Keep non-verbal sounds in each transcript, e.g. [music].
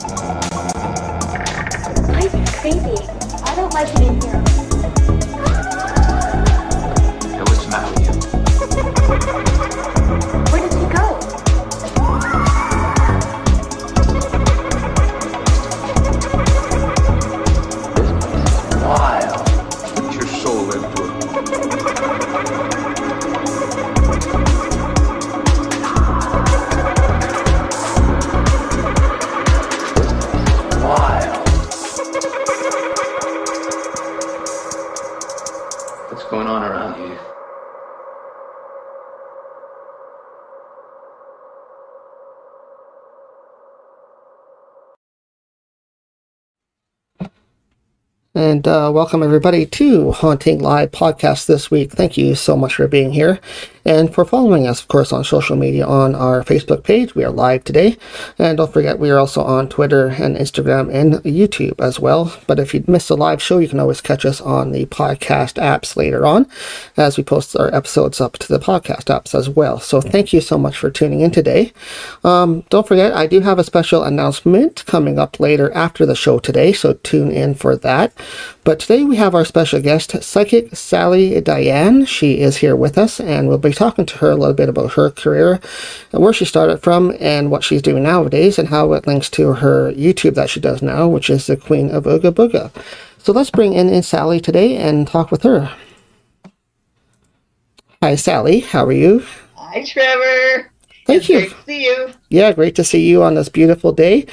Life is crazy. I don't like it in here. Hey, what's the matter with you? [laughs] And uh, welcome everybody to Haunting Live podcast this week. Thank you so much for being here and for following us, of course, on social media on our Facebook page. We are live today. And don't forget, we are also on Twitter and Instagram and YouTube as well. But if you missed a live show, you can always catch us on the podcast apps later on as we post our episodes up to the podcast apps as well. So thank you so much for tuning in today. Um, don't forget, I do have a special announcement coming up later after the show today, so tune in for that. But today we have our special guest, Psychic Sally Diane. She is here with us, and we'll be talking to her a little bit about her career, and where she started from, and what she's doing nowadays, and how it links to her YouTube that she does now, which is the Queen of Ooga Booga. So let's bring in, in Sally today and talk with her. Hi, Sally. How are you? Hi, Trevor. Thank it's you. Great to see you. Yeah, great to see you on this beautiful day.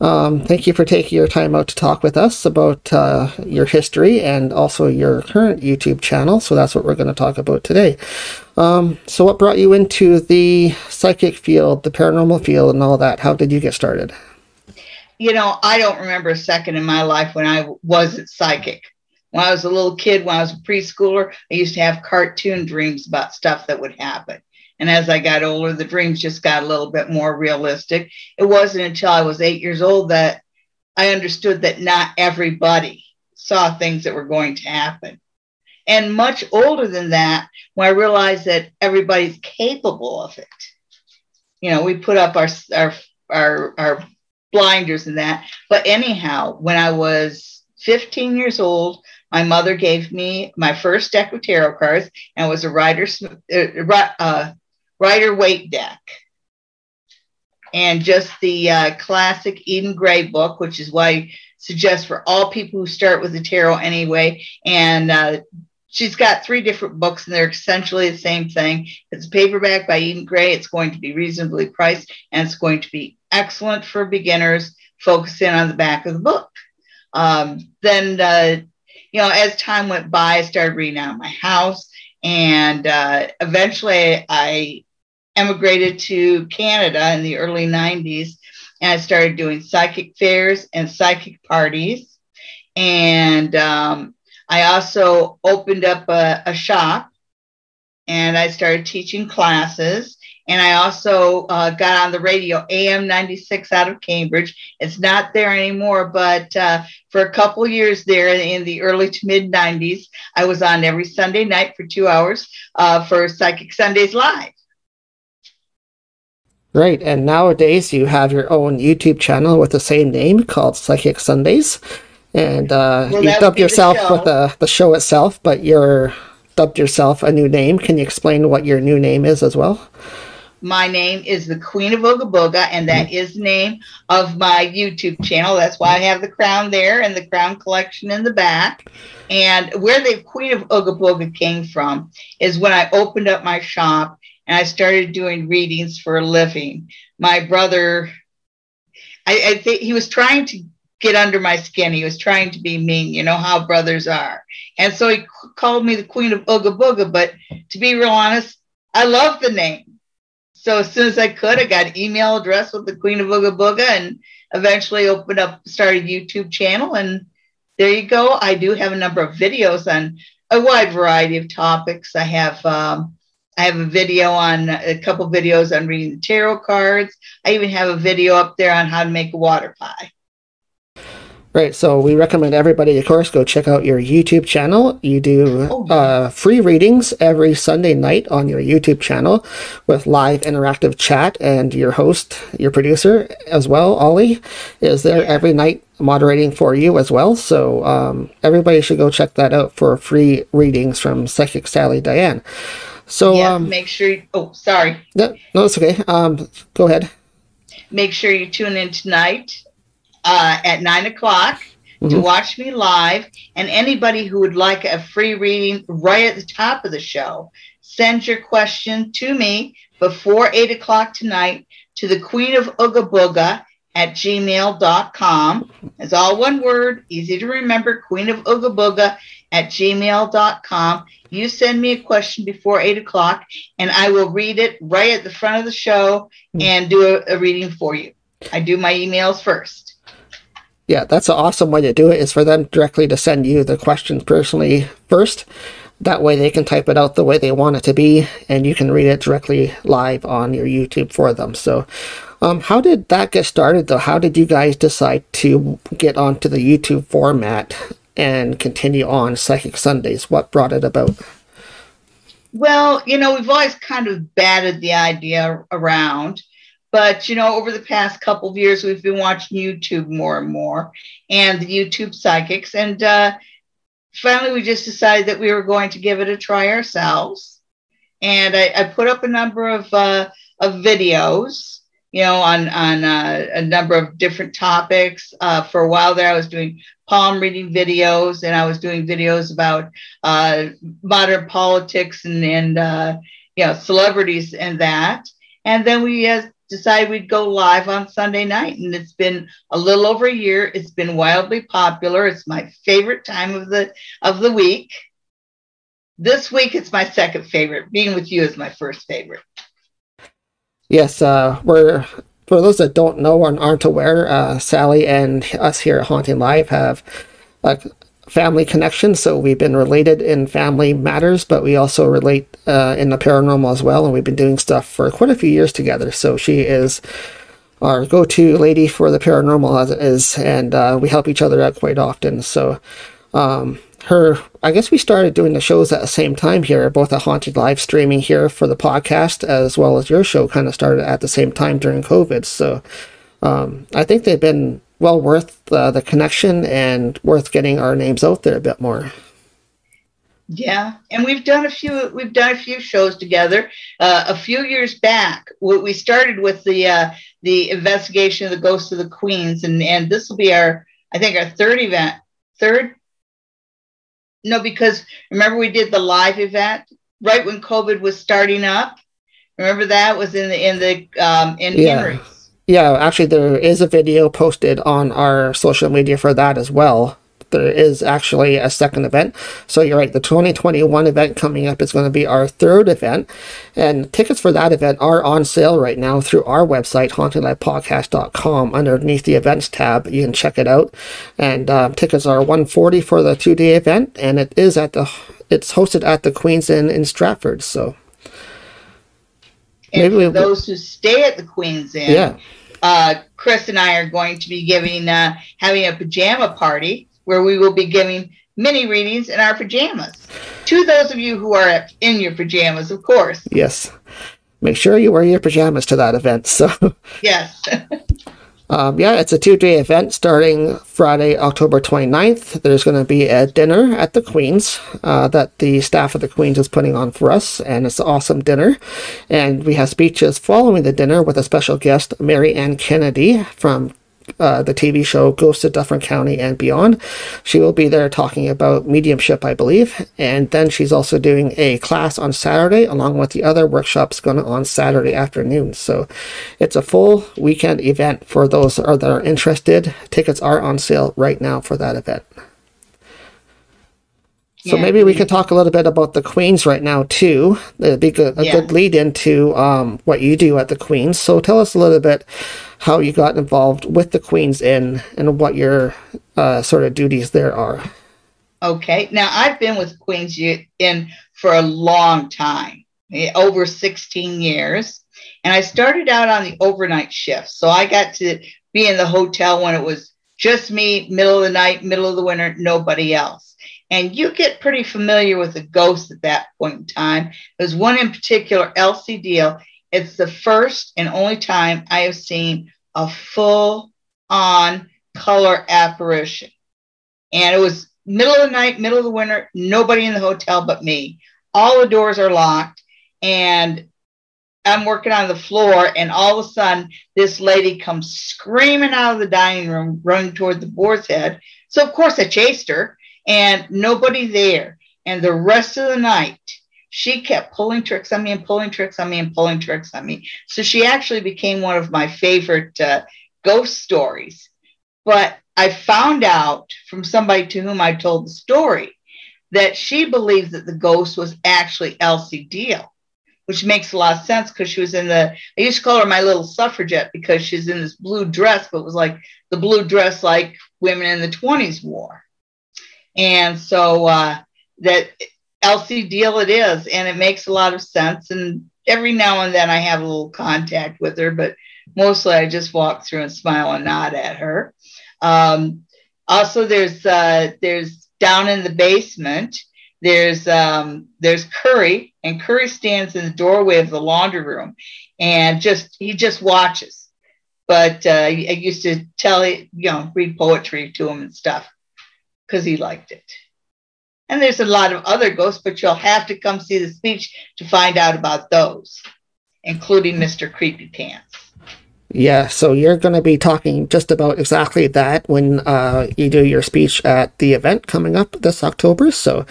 Um, thank you for taking your time out to talk with us about uh, your history and also your current YouTube channel. So that's what we're going to talk about today. Um, so, what brought you into the psychic field, the paranormal field, and all that? How did you get started? You know, I don't remember a second in my life when I wasn't psychic. When I was a little kid, when I was a preschooler, I used to have cartoon dreams about stuff that would happen. And as I got older, the dreams just got a little bit more realistic. It wasn't until I was eight years old that I understood that not everybody saw things that were going to happen. And much older than that, when I realized that everybody's capable of it. You know, we put up our our our, our blinders and that. But anyhow, when I was 15 years old, my mother gave me my first deck of tarot cards, and was a writer, uh, uh, Rider Waite deck, and just the uh, classic Eden Gray book, which is why I suggest for all people who start with the tarot anyway. And uh, she's got three different books, and they're essentially the same thing. It's a paperback by Eden Gray. It's going to be reasonably priced, and it's going to be excellent for beginners. Focus in on the back of the book. Um, then, uh, you know, as time went by, I started reading out my house, and uh, eventually I emigrated to Canada in the early 90s, and I started doing psychic fairs and psychic parties. And um, I also opened up a, a shop and I started teaching classes. And I also uh, got on the radio, AM 96 out of Cambridge. It's not there anymore, but uh, for a couple years there in the early to mid 90s, I was on every Sunday night for two hours uh, for Psychic Sundays Live. Right, and nowadays you have your own YouTube channel with the same name called Psychic Sundays, and uh, Well, you dubbed be the yourself with the the show itself, but you're dubbed yourself a new name. Can you explain what your new name is as well? My name is the Queen of Ooga Booga, and that is the name of my YouTube channel. That's why I have the crown there and the crown collection in the back. And where the Queen of Ooga Booga came from is when I opened up my shop and I started doing readings for a living. My brother, I, I think he was trying to get under my skin. He was trying to be mean, you know how brothers are. And so he called me the Queen of Ooga Booga. But to be real honest, I love the name. So as soon as I could, I got an email address with the Queen of Ooga Booga and eventually opened up, started YouTube channel. And there you go. I do have a number of videos on a wide variety of topics. I have um, I have a video on a couple videos on reading the tarot cards. I even have a video up there on how to make a water pie. Right, So we recommend everybody, of course, go check out your YouTube channel. You do Oh, uh, free readings every Sunday night on your YouTube channel with live interactive chat, and your host, your producer as well, Ollie, is there every night moderating for you as well. So um, everybody should go check that out for free readings from Psychic Sally Diane. So yeah, um, make sure. You, oh, sorry. no, no, it's okay. Um, go ahead. Make sure you tune in tonight uh, at nine o'clock to Mhm. watch me live. And anybody who would like a free reading right at the top of the show, send your question to me before eight o'clock tonight to the Queen of Ooga Booga at gmail.com. It's all one word, easy to remember, Queen of Ooga Booga at gmail.com. You send me a question before eight o'clock, and I will read it right at the front of the show and do a, a reading for you. I do my emails first. Yeah, that's an awesome way to do it is for them directly to send you the questions personally first. That way they can type it out the way they want it to be and you can read it directly live on your YouTube for them. So, um, how did that get started though? How did you guys decide to get onto the YouTube format and continue on Psychic Sundays? What brought it about? Well, you know, we've always kind of batted the idea around, but you know, over the past couple of years, we've been watching YouTube more and more, and the YouTube psychics, and uh, finally, we just decided that we were going to give it a try ourselves. And I, I put up a number of uh, of videos, you know, on on uh, a number of different topics. Uh, for a while there, I was doing palm reading videos, and I was doing videos about uh, modern politics and and uh, you know celebrities and that. And then we decided we'd go live on Sunday night, and it's been a little over a year. It's been wildly popular. It's my favorite time of the of the week. This week it's my second favorite. Being with you is my first favorite. Yes, uh, we're for those that don't know or aren't aware, uh, Sally and us here at Haunting Live have a family connection. So we've been related in family matters, but we also relate uh, in the paranormal as well. And we've been doing stuff for quite a few years together. So she is our go-to lady for the paranormal as it is, and uh, we help each other out quite often. So. Um, her, I guess we started doing the shows at the same time here, both a Haunted Live streaming here for the podcast, as well as your show kind of started at the same time during COVID. So um, I think they've been well worth uh, the connection and worth getting our names out there a bit more. Yeah, and we've done a few. We've done a few shows together. Uh, a few years back, we started with the uh, the investigation of the ghosts of the queens, and and this will be our, I think, our third event. Third, no, because remember we did the live event right when COVID was starting up. Remember that was in the in the um, in Yeah. Henry's. Yeah, actually, there is a video posted on our social media for that as well. There is actually a second event. So you're right, the 2021 event coming up is going to be our third event. And tickets for that event are on sale right now through our website, hauntedlivepodcast.com. Underneath the events tab, you can check it out. And um, tickets are 140 for the two day event, and it is at the it's hosted at the Queen's Inn in Stratford. So And Maybe for those who stay at the Queen's Inn, yeah, uh, Chris and I are going to be giving uh, having a pajama party where we will be giving mini readings in our pajamas. To those of you who are in your pajamas, of course. yes. Make sure you wear your pajamas to that event. So. Yes. [laughs] Um, yeah, it's a two day event starting Friday, October 29th. There's going to be a dinner at the Queen's uh, that the staff of the Queen's is putting on for us, and it's an awesome dinner. And we have speeches following the dinner with a special guest, Mary Ann Kennedy from uh, the TV show Ghosts of Dufferin County and Beyond. She will be there talking about mediumship, I believe. And then she's also doing a class on Saturday, along with the other workshops going on Saturday afternoon. So it's a full weekend event for those that are, that are interested. Tickets are on sale right now for that event. So Yeah. maybe we can talk a little bit about the Queens right now too. It'd be good, a Yeah. good lead into um, what you do at the Queens. So tell us a little bit how you got involved with the Queens Inn and what your uh, sort of duties there are. Okay. Now I've been with Queens Inn for a long time, eh, over 16 years. And I started out on the overnight shift. So I got to be in the hotel when it was Just me, middle of the night, middle of the winter, nobody else. And you get pretty familiar with the ghosts at that point in time. There's one in particular, Elsie Deal. It's the first and only time I have seen a full on color apparition. And it was middle of the night, middle of the winter, nobody in the hotel but me. All the doors are locked. And I'm working on the floor, and all of a sudden, this lady comes screaming out of the dining room, running toward the boar's head. So, of course, I chased her, and nobody there. And the rest of the night, she kept pulling tricks on me and pulling tricks on me and pulling tricks on me. So, she actually became one of my favorite uh, ghost stories. But I found out from somebody to whom I told the story that she believes that the ghost was actually Elsie Deal which makes a lot of sense because she was in the I used to call her my little suffragette because she's in this blue dress, but it was like the blue dress like women in the 20s wore. And so uh, that Elsie Deal it is, and it makes a lot of sense. And every now and then I have a little contact with her, but mostly I just walk through and smile and nod at her. Um, also, there's uh, there's down in the basement there's um, there's Curry, and Curry stands in the doorway of the laundry room, and just he just watches. But uh, I used to tell you know, read poetry to him and stuff because he liked it. And there's a lot of other ghosts, but you'll have to come see the speech to find out about those, including Mr. Creepy Pants. Yeah, so you're going to be talking just about exactly that when uh, you do your speech at the event coming up this October. So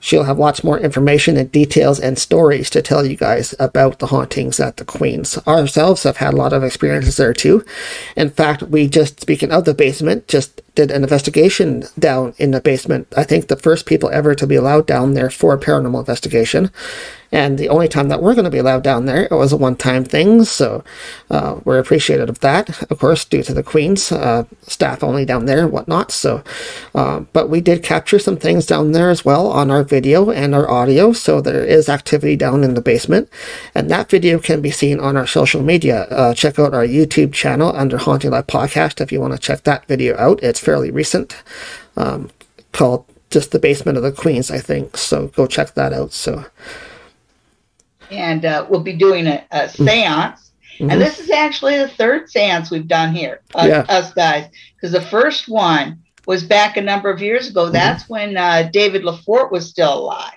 she'll have lots more information and details and stories to tell you guys about the hauntings at the Queens. Ourselves have had a lot of experiences there too. In fact, we just, speaking of the basement, just did an investigation down in the basement. I think the first people ever to be allowed down there for a paranormal investigation. And the only time that we're going to be allowed down there, it was a one time thing. So uh, we're appreciative of that, of course, due to the Queen's uh, staff only down there and whatnot. So, uh, but we did capture some things down there as well on our video and our audio. So there is activity down in the basement. And that video can be seen on our social media. Uh, check out our YouTube channel under Haunting Live Podcast if you want to check that video out. It's fairly recent, um, called just the basement of the Queens, I think. So go check that out. So and uh, we'll be doing a, a mm. seance. Mm-hmm. And this is actually the third seance we've done here, uh, yeah. us guys, because the first one was back a number of years ago. Mm-hmm. That's when uh, David Lafort was still alive.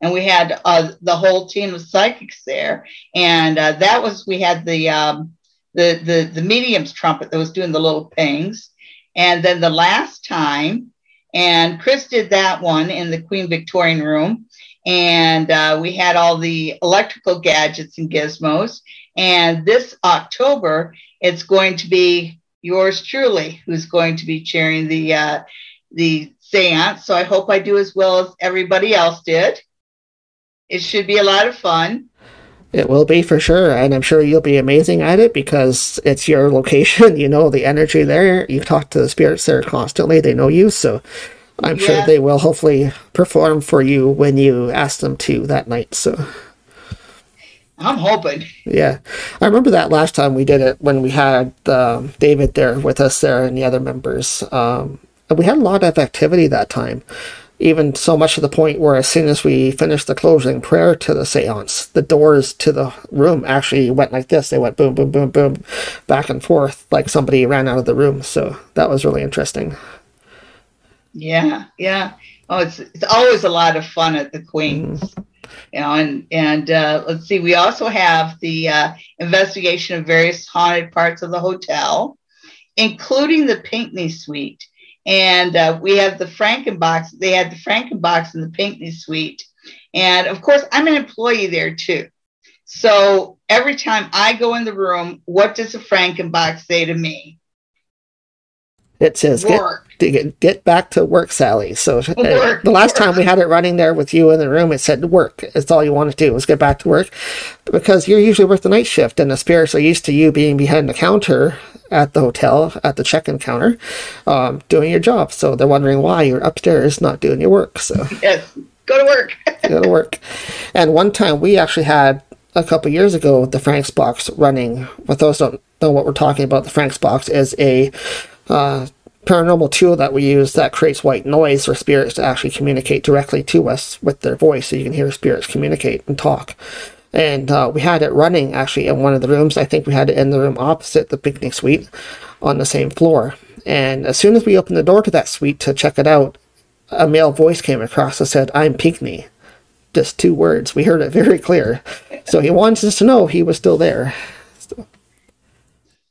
And we had uh, the whole team of psychics there. And uh, that was, we had the, um, the, the, the medium's trumpet that was doing the little pings. And then the last time, and Chris did that one in the Queen Victorian room and uh, we had all the electrical gadgets and gizmos. And this October, it's going to be yours truly who's going to be chairing the uh, the seance. So I hope I do as well as everybody else did. It should be a lot of fun. It will be for sure, and I'm sure you'll be amazing at it because it's your location. [laughs] You know the energy there. You talk to the spirits there constantly. They know you, so I'm yeah. sure they will hopefully perform for you when you ask them to that night. So I'm hoping. Yeah, I remember that last time we did it when we had um, David there with us there and the other members. Um, and we had a lot of activity that time, even so much to the point where as soon as we finished the closing prayer to the seance, the doors to the room actually went like this. They went boom, boom, boom, boom, back and forth like somebody ran out of the room. So that was really interesting. Yeah, yeah. Oh, it's it's always a lot of fun at the Queens. Mm-hmm. You know, and and uh, let's see, we also have the uh, investigation of various haunted parts of the hotel, including the Pinckney Suite. And uh, we have the Frankenbox. They had the Frankenbox in the Pinckney Suite. And of course, I'm an employee there too. So every time I go in the room, what does the Frankenbox say to me? It says. Get, get, get back to work, Sally. So uh, [laughs] work, the last work. time we had it running there with you in the room, it said work. It's all you want to do is get back to work, because you're usually work the night shift, and the spirits are used to you being behind the counter at the hotel at the check-in counter, um, doing your job. So they're wondering why you're upstairs not doing your work. So [laughs] yes, go to work. [laughs] go to work. And one time we actually had a couple years ago the Frank's box running. For those don't know what we're talking about, the Frank's box is a uh, paranormal tool that we use that creates white noise for spirits to actually communicate directly to us with their voice, so you can hear spirits communicate and talk. And uh, we had it running actually in one of the rooms. I think we had it in the room opposite the Pinckney suite on the same floor. And as soon as we opened the door to that suite to check it out, a male voice came across and said, I'm Pinckney. Just two words. We heard it very clear. So he wants us to know he was still there.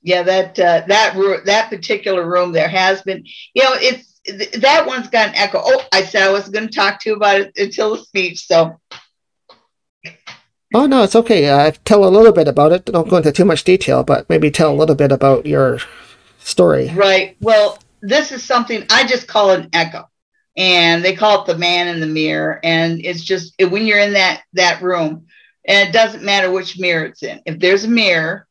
Yeah, that uh, that room, that particular room, there has been, you know, it's that one's got an echo. Oh, I said I was going to talk to you about it until the speech. So. Oh no, it's okay. Uh, tell a little bit about it. Don't go into too much detail, but maybe tell a little bit about your story. Right. Well, this is something I just call an echo and they call it the man in the mirror and it's just when you're in that that room and it doesn't matter which mirror it's in if there's a mirror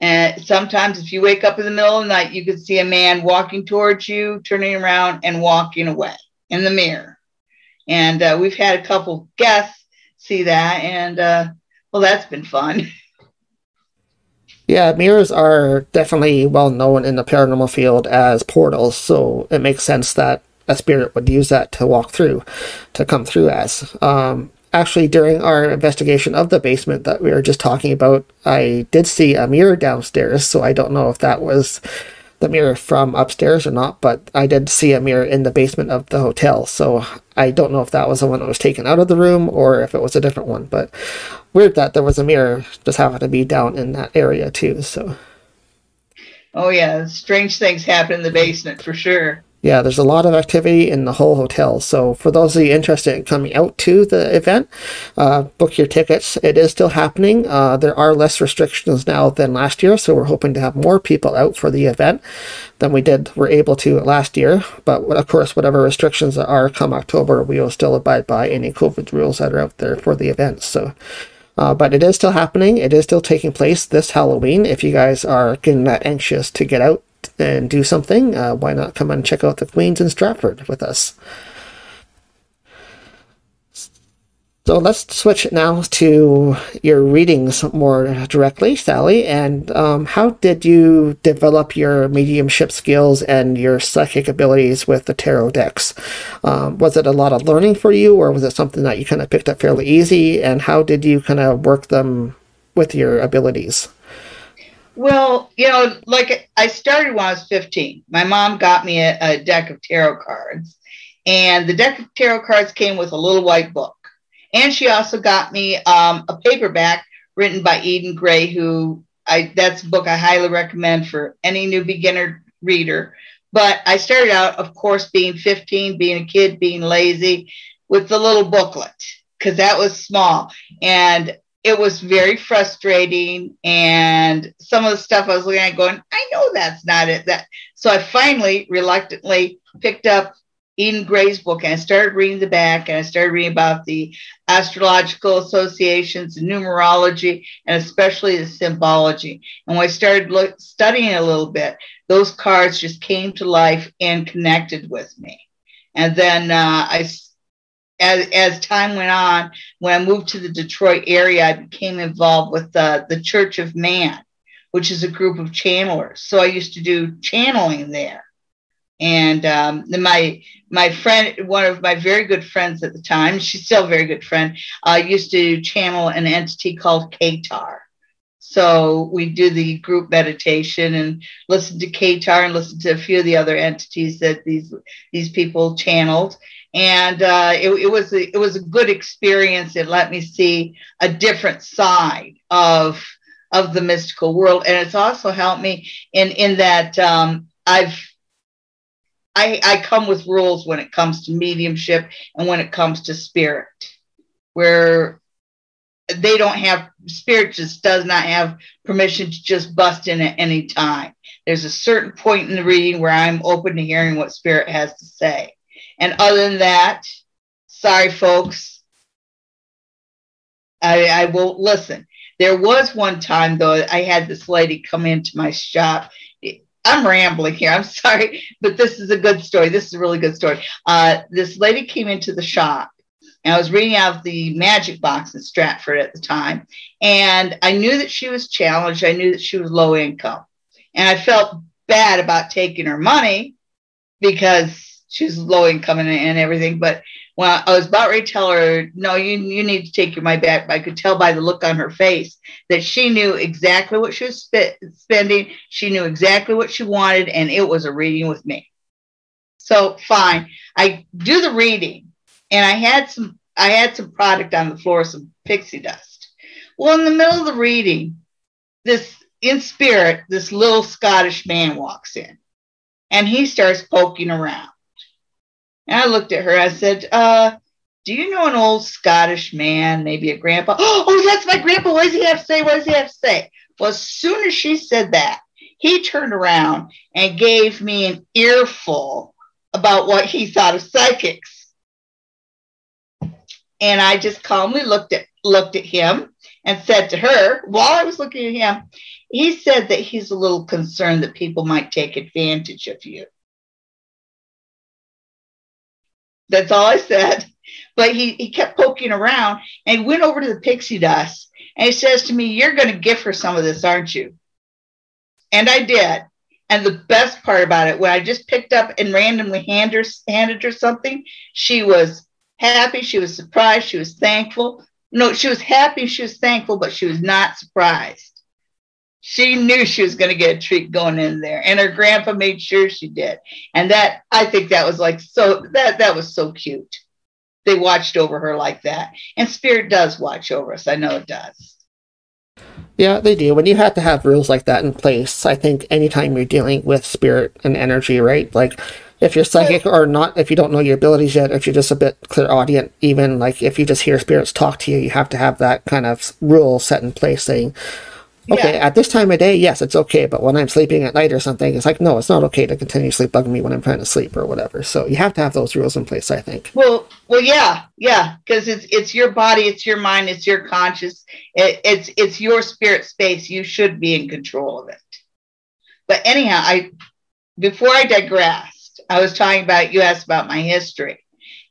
and sometimes if you wake up in the middle of the night you could see a man walking towards you turning around and walking away in the mirror and uh, we've had a couple guests see that and uh, well that's been fun [laughs] Yeah, mirrors are definitely well known in the paranormal field as portals, so it makes sense that a spirit would use that to walk through, to come through as. Um, actually, during our investigation of the basement that we were just talking about, I did see a mirror downstairs, so I don't know if that was the mirror from upstairs or not, but I did see a mirror in the basement of the hotel, so I don't know if that was the one that was taken out of the room or if it was a different one, but weird that there was a mirror just happened to be down in that area too, so. Oh yeah, strange things happen in the basement for sure yeah, there's a lot of activity in the whole hotel. So for those of you interested in coming out to the event, uh, book your tickets. It is still happening. Uh, there are less restrictions now than last year, so we're hoping to have more people out for the event than we did were able to last year. But of course, whatever restrictions are come October, we will still abide by any COVID rules that are out there for the event. So. Uh, but it is still happening. It is still taking place this Halloween. If you guys are getting that anxious to get out and do something, uh, why not come and check out the Queens in Stratford with us? So let's switch now to your readings more directly, Sally. And um, how did you develop your mediumship skills and your psychic abilities with the tarot decks? Um, was it a lot of learning for you, or was it something that you kind of picked up fairly easy? And how did you kind of work them with your abilities? Well, you know, like I started when I was 15. My mom got me a, a, deck of tarot cards, and the deck of tarot cards came with a little white book. And she also got me um, a paperback written by Eden Gray, who I that's a book I highly recommend for any new beginner reader. But I started out, of course, being 15, being a kid, being lazy, with the little booklet because that was small. And it was very frustrating and some of the stuff i was looking at going i know that's not it. That so i finally reluctantly picked up eden gray's book and i started reading the back and i started reading about the astrological associations numerology and especially the symbology. And when i started studying a little bit those cards just came to life and connected with me. And then uh, i as, as time went on, when I moved to the Detroit area, I became involved with the, the Church of Man, which is a group of channelers. So I used to do channeling there. And um, my my friend, one of my very good friends at the time, she's still a very good friend, uh, used to channel an entity called Qatar. So we do the group meditation and listen to Qatar and listen to a few of the other entities that these these people channeled and uh, it, it, was a, it was a good experience. It let me see a different side of of the mystical world, and it's also helped me in in that um, I've I, I come with rules when it comes to mediumship and when it comes to spirit, where they don't have spirit just does not have permission to just bust in at any time. There's a certain point in the reading where I'm open to hearing what spirit has to say and other than that, sorry, folks, I, I won't listen. There was one time, though, I had this lady come into my shop. I'm rambling here. I'm [laughs] sorry, but this is a good story. This is a really good story. Uh, this lady came into the shop, and I was reading out the magic box in Stratford at the time, and I knew that she was challenged. I knew that she was low income, and I felt bad about taking her money because she's low income and, and everything. But when I was about ready to tell her, no, you you need to take your money back, I could tell by the look on her face that she knew exactly what she was sp- spending. She knew exactly what she wanted, and it was a reading with me. So fine, I do the reading, and I had some I had some product on the floor, some pixie dust. Well, in the middle of the reading, this in spirit, this little Scottish man walks in, and he starts poking around. And I looked at her. I said, uh, "Do you know an old Scottish man, maybe a grandpa?" [gasps] Oh, that's my grandpa. What does he have to say? What does he have to say? Well, as soon as she said that, he turned around and gave me an earful about what he thought of psychics. And I just calmly looked at looked at him and said to her, while I was looking at him, he said that he's a little concerned that people might take advantage of you. That's all I said. But he, he kept poking around and he went over to the pixie dust and he says to me, You're going to give her some of this, aren't you? And I did. And the best part about it, when I just picked up and randomly hand her, handed her something, she was happy, she was surprised, she was thankful. No, she was happy, she was thankful, but she was not surprised. She knew she was going to get a treat going in there, and her grandpa made sure she did. And that I think that was like so that that was so cute. They watched over her like that, and spirit does watch over us. I know it does. Yeah, they do. When you have to have rules like that in place, I think anytime you're dealing with spirit and energy, right? Like if you're psychic or not, if you don't know your abilities yet, if you're just a bit clairaudient, even like if you just hear spirits talk to you, you have to have that kind of rule set in place saying, okay, Yeah. at this time of day, yes, it's okay, but when I'm sleeping at night or something, it's like, no, it's not okay to continuously bug me when I'm trying to sleep or whatever. So you have to have those rules in place, I think. Well, well, yeah, yeah, because it's it's your body, it's your mind, it's your conscious, it, it's it's your spirit space. You should be in control of it. But anyhow, I before I digressed, I was talking about you asked about my history,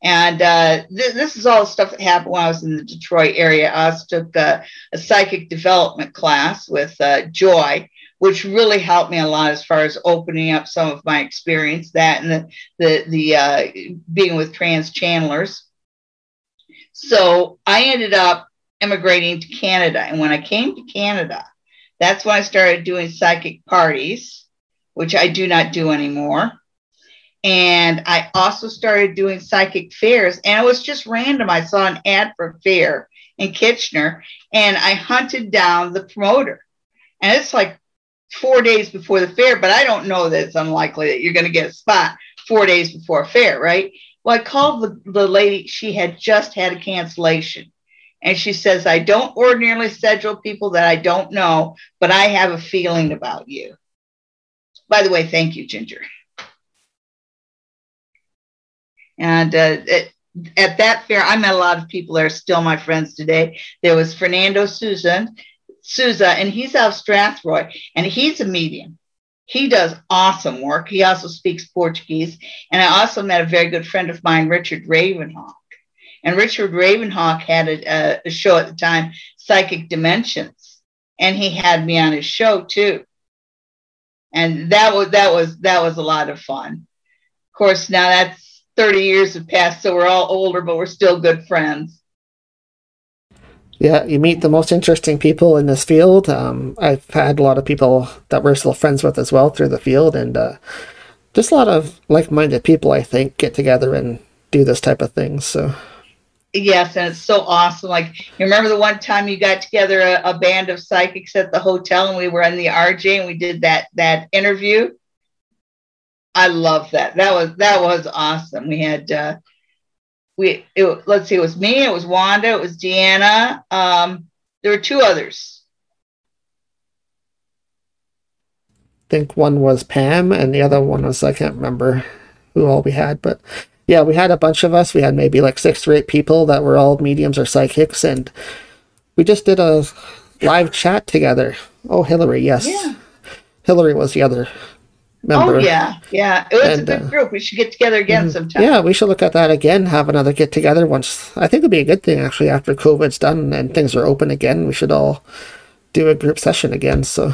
and uh, th- this is all stuff that happened when I was in the Detroit area. I took a, a psychic development class with uh, Joy. Which really helped me a lot as far as opening up some of my experience. That and the the the uh, being with trance channelers. So I ended up immigrating to Canada. And when I came to Canada, that's when I started doing psychic parties, which I do not do anymore. And I also started doing psychic fairs. And it was just random. I saw an ad for a fair in Kitchener and I hunted down the promoter. And it's like four days before the fair, but I don't know that it's unlikely that you're going to get a spot four days before a fair, right? Well, I called the, the lady. She had just had a cancellation. And she says, I don't ordinarily schedule people that I don't know, but I have a feeling about you. By the way, thank you, Ginger. And uh, it, at that fair, I met a lot of people that are still my friends today. There was Fernando Susan, Souza, and he's out of Strathroy, and he's a medium. He does awesome work. He also speaks Portuguese. And I also met a very good friend of mine, Richard Ravenhawk. And Richard Ravenhawk had a, a show at the time, Psychic Dimensions, and he had me on his show too. And that was that was that was a lot of fun. Of course, now that's 30 years have passed, so we're all older, but we're still good friends. Yeah, you meet the most interesting people in this field. Um, I've had a lot of people that we're still friends with as well through the field, and uh, just a lot of like-minded people. I think get together and do this type of thing. So Yes, and it's so awesome. Like you remember the one time you got together a, a band of psychics at the hotel, and we were in the RJ, and we did that that interview. I love that. That was that was awesome. We had uh, we it, let's see, it was me, it was Wanda, it was Deanna. Um, there were two others. I think one was Pam, and the other one was I can't remember who all we had, but yeah, we had a bunch of us. We had maybe like six or eight people that were all mediums or psychics, and we just did a live chat together. Oh, Hillary, yes, Yeah. Hillary was the other member. Oh yeah, yeah. It was And, a good uh, group. We should get together again sometime. Yeah, we should look at that again. Have another get together once. I think it'd be a good thing actually after COVID's done and things are open again. We should all do a group session again. So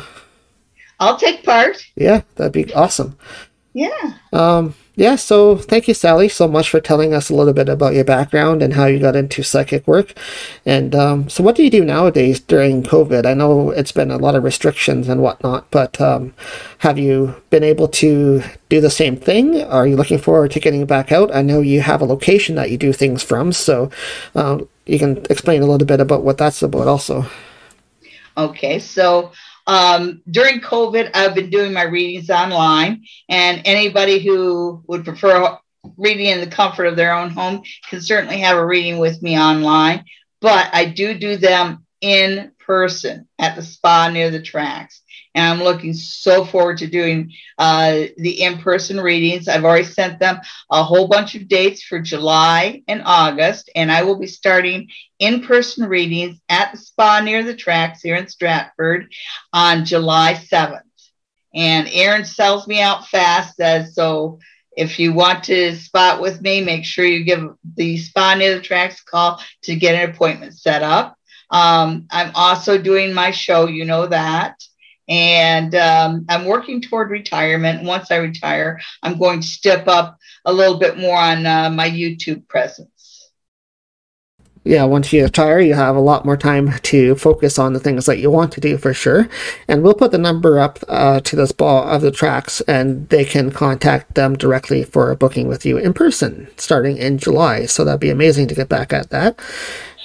I'll take part. yeah, that'd be awesome. Yeah. Um, yeah, so thank you, Sally, so much for telling us a little bit about your background and how you got into psychic work. And um, so, what do you do nowadays during COVID? I know it's been a lot of restrictions and whatnot, but um, have you been able to do the same thing? Are you looking forward to getting back out? I know you have a location that you do things from, so um, you can explain a little bit about what that's about also. Okay, so um, during COVID, I've been doing my readings online, and anybody who would prefer reading in the comfort of their own home can certainly have a reading with me online. But I do do them in person at the spa near the tracks and I'm looking so forward to doing uh, the in person readings. I've already sent them a whole bunch of dates for July and August, and I will be starting in person readings at the spa near the tracks here in Stratford on July 7th. And Aaron sells me out fast, says so. If you want to spot with me, make sure you give the spa near the tracks call to get an appointment set up. Um, I'm also doing my show, you know that and um, I'm working toward retirement. Once I retire, I'm going to step up a little bit more on uh, my YouTube presence. Yeah, once you retire, you have a lot more time to focus on the things that you want to do for sure. And we'll put the number up uh, to the ball of the tracks, and they can contact them directly for a booking with you in person starting in July. So that'd be amazing to get back at that.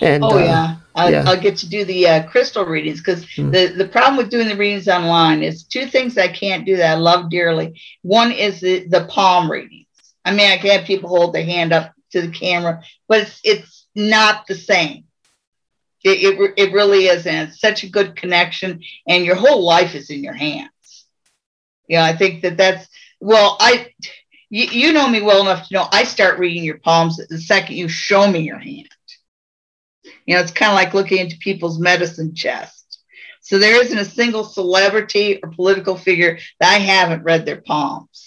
And oh yeah. Uh, I'll, yeah. I'll get to do the uh, crystal readings because mm. the, the problem with doing the readings online is two things I can't do that I love dearly. One is the, the palm readings. I mean, I can have people hold their hand up to the camera, but it's, it's not the same. It, it, it really is. And it's such a good connection, and your whole life is in your hands. Yeah, I think that that's, well, I, you, you know me well enough to know I start reading your palms the second you show me your hand. You know, it's kind of like looking into people's medicine chest. So there isn't a single celebrity or political figure that I haven't read their palms.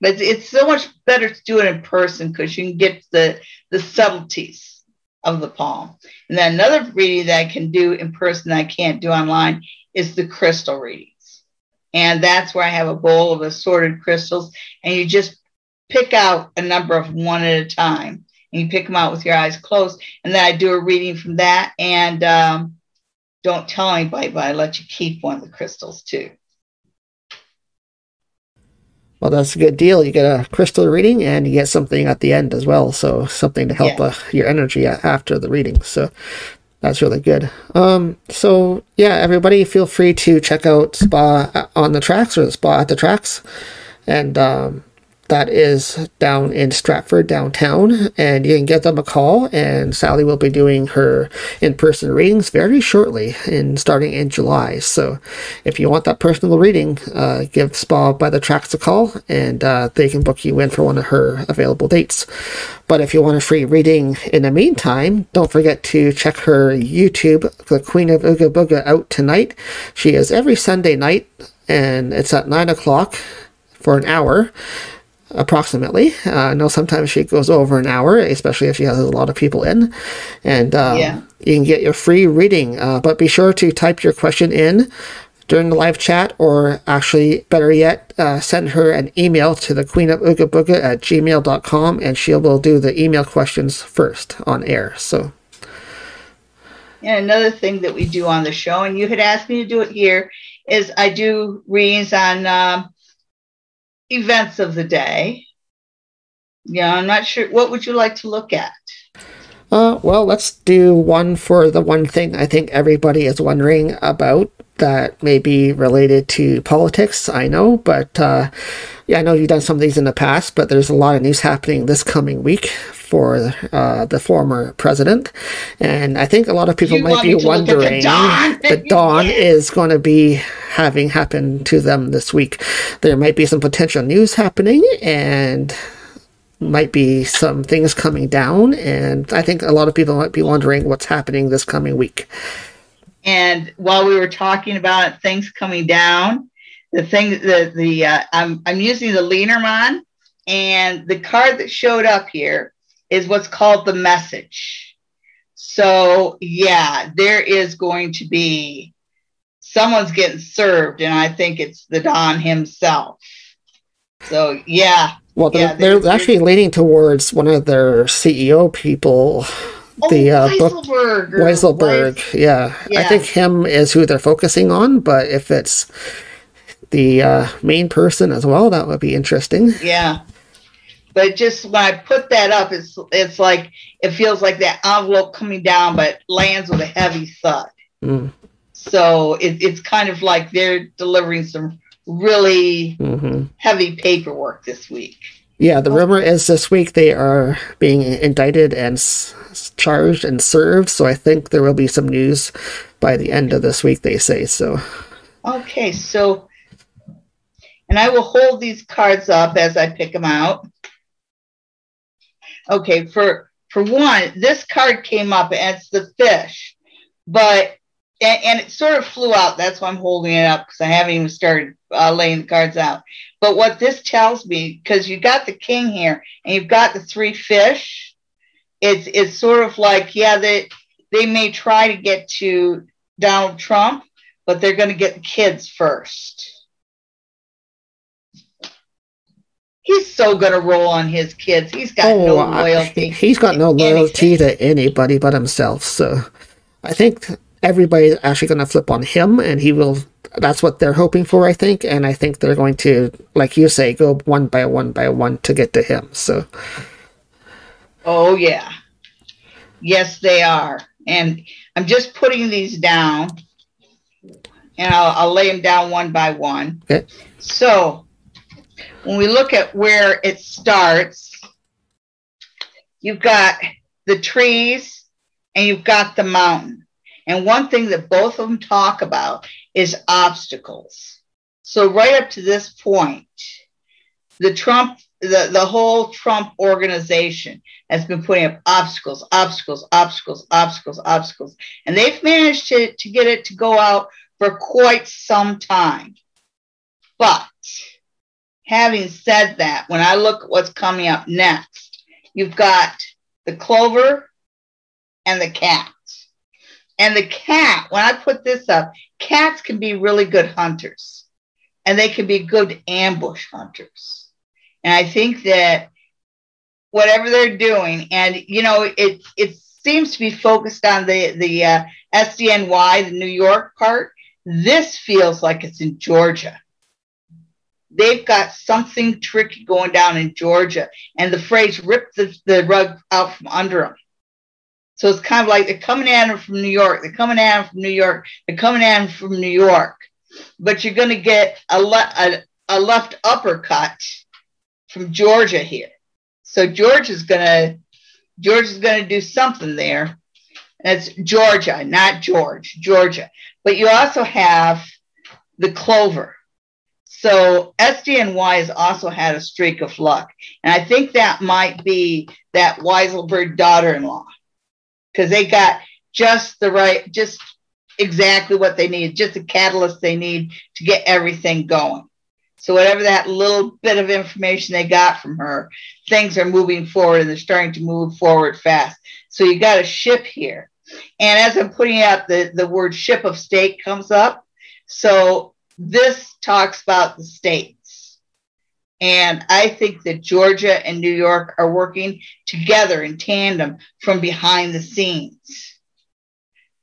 But it's so much better to do it in person because you can get the, the subtleties of the palm. And then another reading that I can do in person that I can't do online is the crystal readings. And that's where I have a bowl of assorted crystals, and you just pick out a number of one at a time and you pick them out with your eyes closed. And then I do a reading from that. And um, don't tell anybody, but I let you keep one of the crystals too. Well, that's a good deal. You get a crystal reading and you get something at the end as well. So, something to help yeah. uh, your energy after the reading. So, that's really good. Um, so, yeah, everybody feel free to check out Spa on the Tracks or Spa at the Tracks. And um, that is down in Stratford downtown, and you can give them a call. And Sally will be doing her in-person readings very shortly, in starting in July. So, if you want that personal reading, uh, give Spa by the Tracks a call, and uh, they can book you in for one of her available dates. But if you want a free reading in the meantime, don't forget to check her YouTube, The Queen of Ooga Booga, out tonight. She is every Sunday night, and it's at nine o'clock for an hour approximately. Uh, I know sometimes she goes over an hour, especially if she has a lot of people in. And um, yeah. you can get your free reading. Uh, but be sure to type your question in during the live chat, or actually, better yet, uh, send her an email to the queen of ooga booga at gmail.com and she will do the email questions first on air. So. And another thing that we do on the show, and you had asked me to do it here, is I do readings on um, events of the day. Yeah, I'm not sure. What would you like to look at? Uh, well, let's do one for the one thing I think everybody is wondering about that may be related to politics. I know, but uh, yeah, I know you've done some of these in the past, but there's a lot of news happening this coming week for uh, the former president, and I think a lot of people you might be wondering the [laughs] Dawn yeah. is going to be having happen to them this week. There might be some potential news happening, and might be some things coming down, and I think a lot of people might be wondering what's happening this coming week. And while we were talking about things coming down, the thing the the uh, I'm I'm using the Lenormand, and the card that showed up here is what's called the message. So yeah, there is going to be someone's getting served, and I think it's the Don himself. So yeah. Well, they're, Yeah, they're, they're- actually leaning towards one of their CEO people, the oh, uh, Weisselberg. or Weisselberg. Weis- Yeah. I think him is who they're focusing on, but if it's the uh, main person as well, that would be interesting. Yeah. But just when I put that up, it's it's like it feels like that envelope coming down, but lands with a heavy thud. Mm. So it, it's kind of like they're delivering some really hmm heavy paperwork this week. Yeah, the rumor is this week they are being indicted and s- charged and served, so I think there will be some news by the end of this week, they say. So, Okay, so and I will hold these cards up as I pick them out. Okay, for for one, this card came up and it's the fish, but and, and it sort of flew out. That's why I'm holding it up because I haven't even started uh, laying the cards out. But what this tells me, because you got the king here and you've got the three fish, it's it's sort of like yeah they they may try to get to Donald Trump, but they're going to get the kids first. He's so going to roll on his kids. He's got no Oh, I- loyalty. he's got no loyalty anything. to anybody but himself. So, I think everybody's actually going to flip on him, and he will. That's what they're hoping for, I think, and I think they're going to, like you say, go one by one by one to get to him. So, Oh, yeah. Yes, they are. And I'm just putting these down, and I'll, I'll lay them down one by one. Okay. So, when we look at where it starts, you've got the trees and you've got the mountain. And one thing that both of them talk about is obstacles. So, right up to this point, the Trump, the, the whole Trump organization has been putting up obstacles, obstacles, obstacles, obstacles, obstacles. And they've managed to, to get it to go out for quite some time. But having said that, when I look at what's coming up next, you've got the clover and the cat. And the cat, when I put this up, cats can be really good hunters and they can be good ambush hunters. And I think that whatever they're doing, and you know, it it seems to be focused on the the uh, SDNY, the New York part. This feels like it's in Georgia. They've got something tricky going down in Georgia, and the phrase "ripped the, the rug out from under them." So it's kind of like they're coming at them from New York. They're coming at them from New York. They're coming at them from New York. But you're going to get a, le- a, a left uppercut from Georgia here. So Georgia's gonna Georgia's gonna do something there. That's Georgia, not George, Georgia. But you also have the clover. So SDNY has also had a streak of luck. And I think that might be that Weisselberg daughter-in-law. Because they got just the right, just exactly what they need, just the catalyst they need to get everything going. So whatever that little bit of information they got from her, things are moving forward and they're starting to move forward fast. So you got a ship here. And as I'm putting out the, the word ship of state comes up. So this talks about the states. And I think that Georgia and New York are working together in tandem from behind the scenes.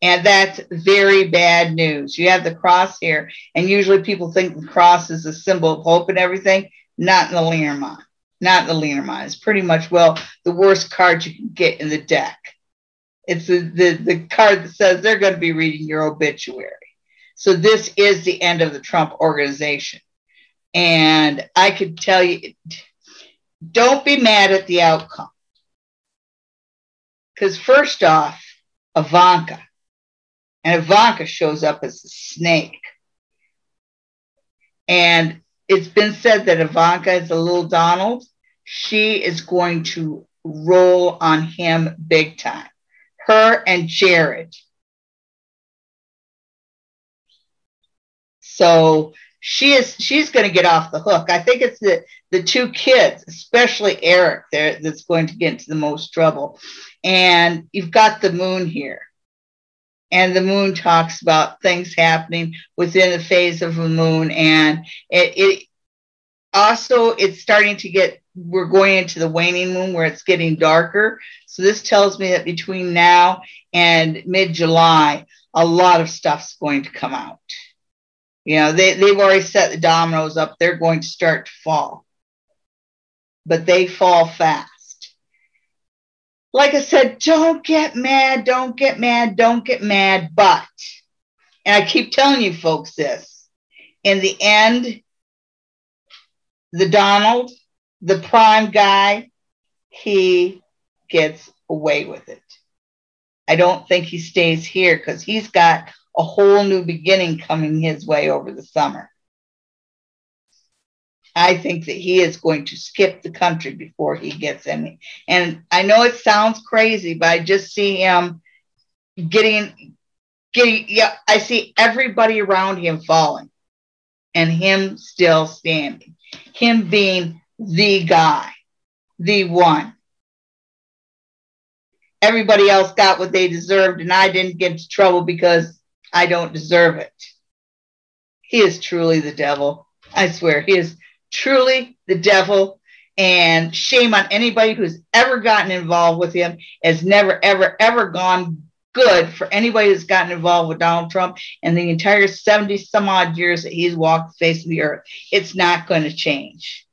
And that's very bad news. You have the cross here, and usually people think the cross is a symbol of hope and everything. Not in the Lenormand. Not in the Lenormand. It's pretty much, well, the worst card you can get in the deck. It's the, the, the card that says they're going to be reading your obituary. So this is the end of the Trump organization. And I could tell you, don't be mad at the outcome. Because first off, Ivanka, and Ivanka shows up as a snake. And it's been said that Ivanka is a little Donald. She is going to roll on him big time. Her and Jared. So she is she's going to get off the hook. I think it's the the two kids, especially Eric, there that's going to get into the most trouble. And you've got the moon here. And the moon talks about things happening within the phase of the moon. And it, it also, it's starting to get, we're going into the waning moon where it's getting darker. So this tells me that between now and mid July, a lot of stuff's going to come out. You know, they, they've already set the dominoes up. They're going to start to fall, but they fall fast. Like I said, don't get mad, don't get mad, don't get mad. But, and I keep telling you folks this, in the end, the Donald, the prime guy, he gets away with it. I don't think he stays here because he's got a whole new beginning coming his way over the summer. I think that he is going to skip the country before he gets any. And I know it sounds crazy, but I just see him getting, getting, yeah, I see everybody around him falling and him still standing, him being the guy, the one everybody else got what they deserved and I didn't get into trouble because I don't deserve it. He is truly the devil. I swear, he is truly the devil. And shame on anybody who's ever gotten involved with him. Has never, ever, ever gone good for anybody who's gotten involved with Donald Trump and the entire 70 some odd years that he's walked the face of the earth. It's not going to change.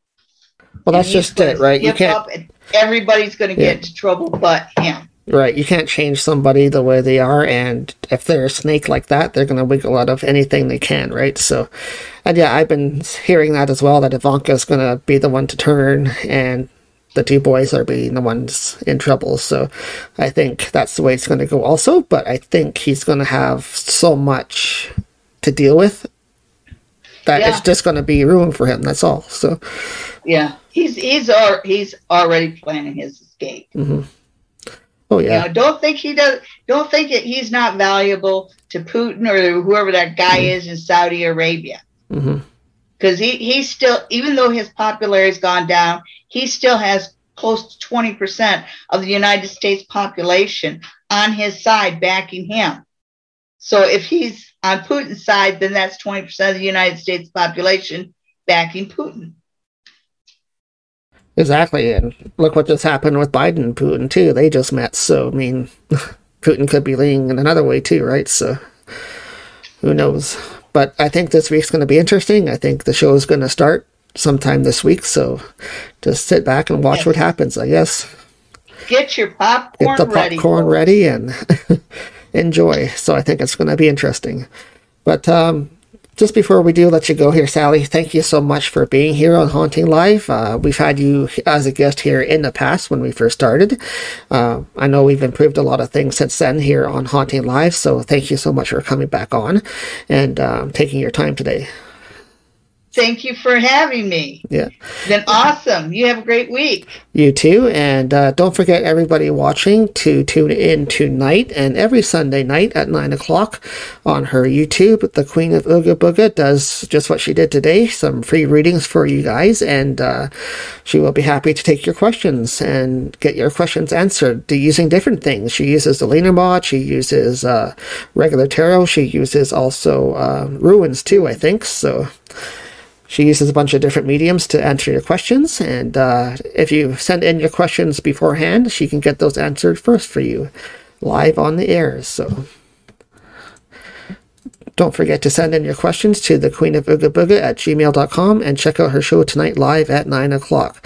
Well, that's just it, right? You can't. everybody's going to get yeah. into trouble but him. Right, you can't change somebody the way they are, and if they're a snake like that, they're going to wiggle out of anything they can, right? So, and yeah, I've been hearing that as well that Ivanka's going to be the one to turn, and the two boys are being the ones in trouble. So, I think that's the way it's going to go, also. But I think he's going to have so much to deal with that yeah. it's just going to be room for him. That's all. So, yeah, he's he's he's already planning his escape. Mm-hmm. Oh yeah. You know, don't think he does. Don't think that he's not valuable to Putin or whoever that guy mm-hmm. is in Saudi Arabia. Because mm-hmm. he he's still, even though his popularity's gone down, he still has close to twenty percent of the United States population on his side backing him. So if he's on Putin's side, then that's twenty percent of the United States population backing Putin. Exactly, and look what just happened with Biden and Putin too. They just met, so I mean, [laughs] Putin could be leaning in another way too, right? So who knows? But I think this week's going to be interesting. I think the show is going to start sometime this week, so just sit back and watch what happens. I guess. Get your popcorn Get the popcorn ready, ready and [laughs] enjoy. So I think it's going to be interesting. But um, just before we do let you go here, Sally, thank you so much for being here on Haunting Live. Uh, we've had you as a guest here in the past when we first started. Uh, I know we've improved a lot of things since then here on Haunting Live, so thank you so much for coming back on and um, taking your time today. Thank you for having me. Yeah. Been awesome. You have a great week. You too. And uh, don't forget, everybody watching, to tune in tonight and every Sunday night at 9 o'clock on her YouTube. The Queen of Ooga Booga does just what she did today some free readings for you guys. And uh, she will be happy to take your questions and get your questions answered using different things. She uses the Lenormand, she uses uh, regular tarot, she uses also uh, runes too, I think. So. She uses a bunch of different mediums to answer your questions, and uh, if you send in your questions beforehand, she can get those answered first for you, live on the air. So don't forget to send in your questions to the Queen of Ooga Booga at gmail.com and check out her show tonight live at 9 o'clock.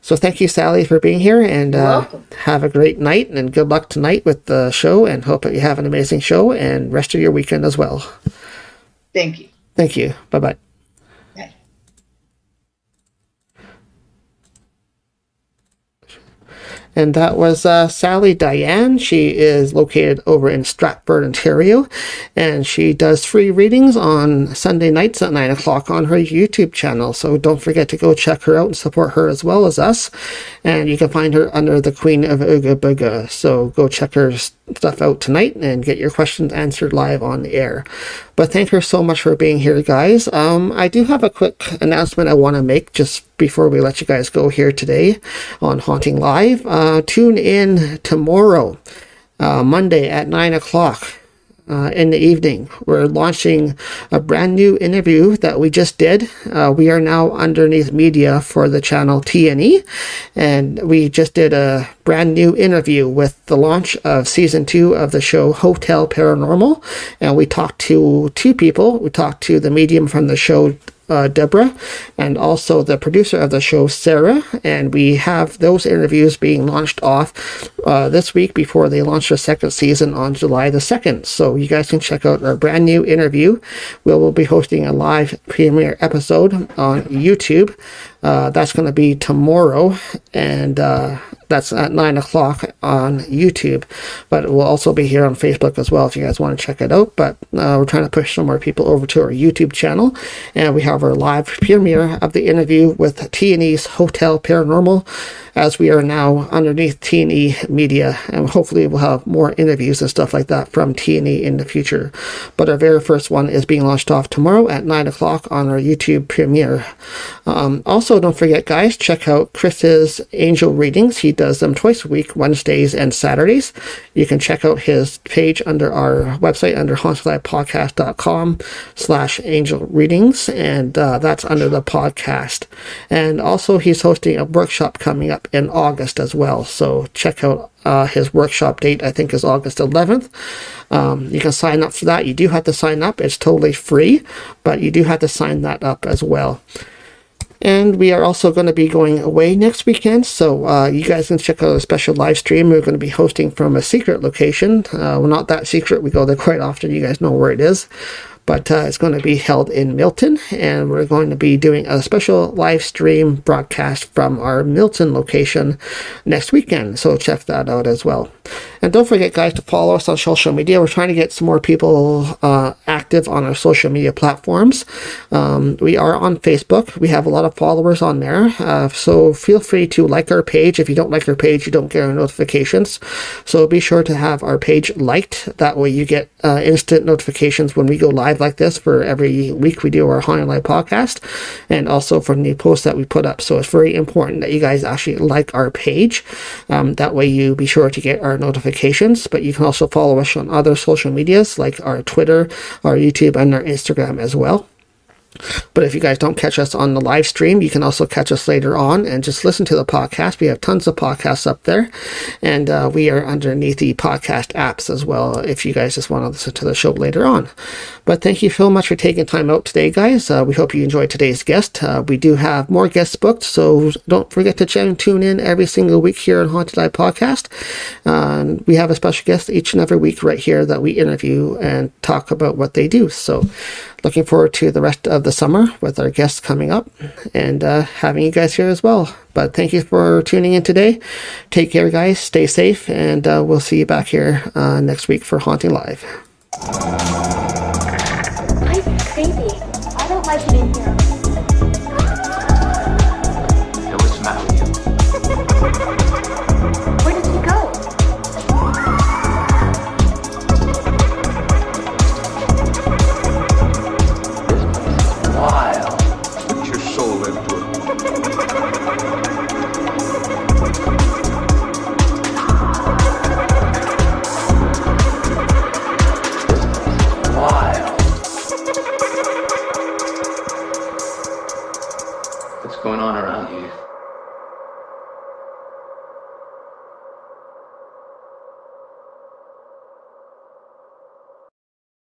So thank you, Sally, for being here, and uh, have a great night, and good luck tonight with the show, and hope that you have an amazing show and rest of your weekend as well. Thank you. Thank you. Bye bye. And that was uh, Sally Diane. She is located over in Stratford, Ontario, and she does free readings on Sunday nights at 9 o'clock on her YouTube channel. So don't forget to go check her out and support her as well as us. And you can find her under the Queen of Ooga Booga. So go check her stuff out tonight and get your questions answered live on the air. But thank her so much for being here, guys. Um, I do have a quick announcement I want to make just before we let you guys go here today on Haunting Live. Uh, tune in tomorrow, uh, Monday at 9 o'clock. Uh, in the evening. We're launching a brand new interview that we just did. Uh, we are now underneath media for the channel TNE, and we just did a brand new interview with the launch of season two of the show Hotel Paranormal. And we talked to two people. We talked to the medium from the show, uh, Deborah, and also the producer of the show, Sarah. And we have those interviews being launched off uh, this week before they launch the second season on July the 2nd. So you guys can check out our brand new interview. We will be hosting a live premiere episode on YouTube. Uh, that's going to be tomorrow, and uh, that's at 9 o'clock on YouTube. But it will also be here on Facebook as well if you guys want to check it out. But uh, we're trying to push some more people over to our YouTube channel, and we have our live premiere of the interview with T&E's Hotel Paranormal, as we are now underneath T&E Media, and hopefully we'll have more interviews and stuff like that from T&E in the future. But our very first one is being launched off tomorrow at 9 o'clock on our YouTube premiere. Um, also, don't forget, guys, check out Chris's angel readings. He does them twice a week, Wednesdays and Saturdays. You can check out his page under our website under hauntedlivepodcast.com slash angel readings, and uh, that's under the podcast. And also, he's hosting a workshop coming up in August as well. So check out uh, his workshop date, I think, is August 11th. Um, you can sign up for that. You do have to sign up. It's totally free, but you do have to sign that up as well. And we are also going to be going away next weekend, so uh, you guys can check out a special live stream. We're going to be hosting from a secret location. Uh, well, not that secret. We go there quite often. You guys know where it is but uh, it's going to be held in Milton, and we're going to be doing a special live stream broadcast from our Milton location next weekend. So check that out as well. And don't forget, guys, to follow us on social media. We're trying to get some more people uh, active on our social media platforms. Um, we are on Facebook. We have a lot of followers on there. Uh, so feel free to like our page. If you don't like our page, you don't get our notifications. So be sure to have our page liked. That way you get uh, instant notifications when we go live like this for every week we do our Haunted Live podcast and also from the posts that we put up. So it's very important that you guys actually like our page. Um, that way you be sure to get our notifications, but you can also follow us on other social medias like our Twitter, our YouTube, and our Instagram as well. But if you guys don't catch us on the live stream, you can also catch us later on and just listen to the podcast. We have tons of podcasts up there, and uh, we are underneath the podcast apps as well if you guys just want to listen to the show later on. But thank you so much for taking time out today, guys. Uh, we hope you enjoyed today's guest. Uh, we do have more guests booked, so don't forget to tune in every single week here on Haunted Live Podcast. Uh, we have a special guest each and every week right here that we interview and talk about what they do. So looking forward to the rest of the summer with our guests coming up and uh, having you guys here as well. But thank you for tuning in today. Take care, guys. Stay safe, and uh, we'll see you back here uh, next week for Haunting Live.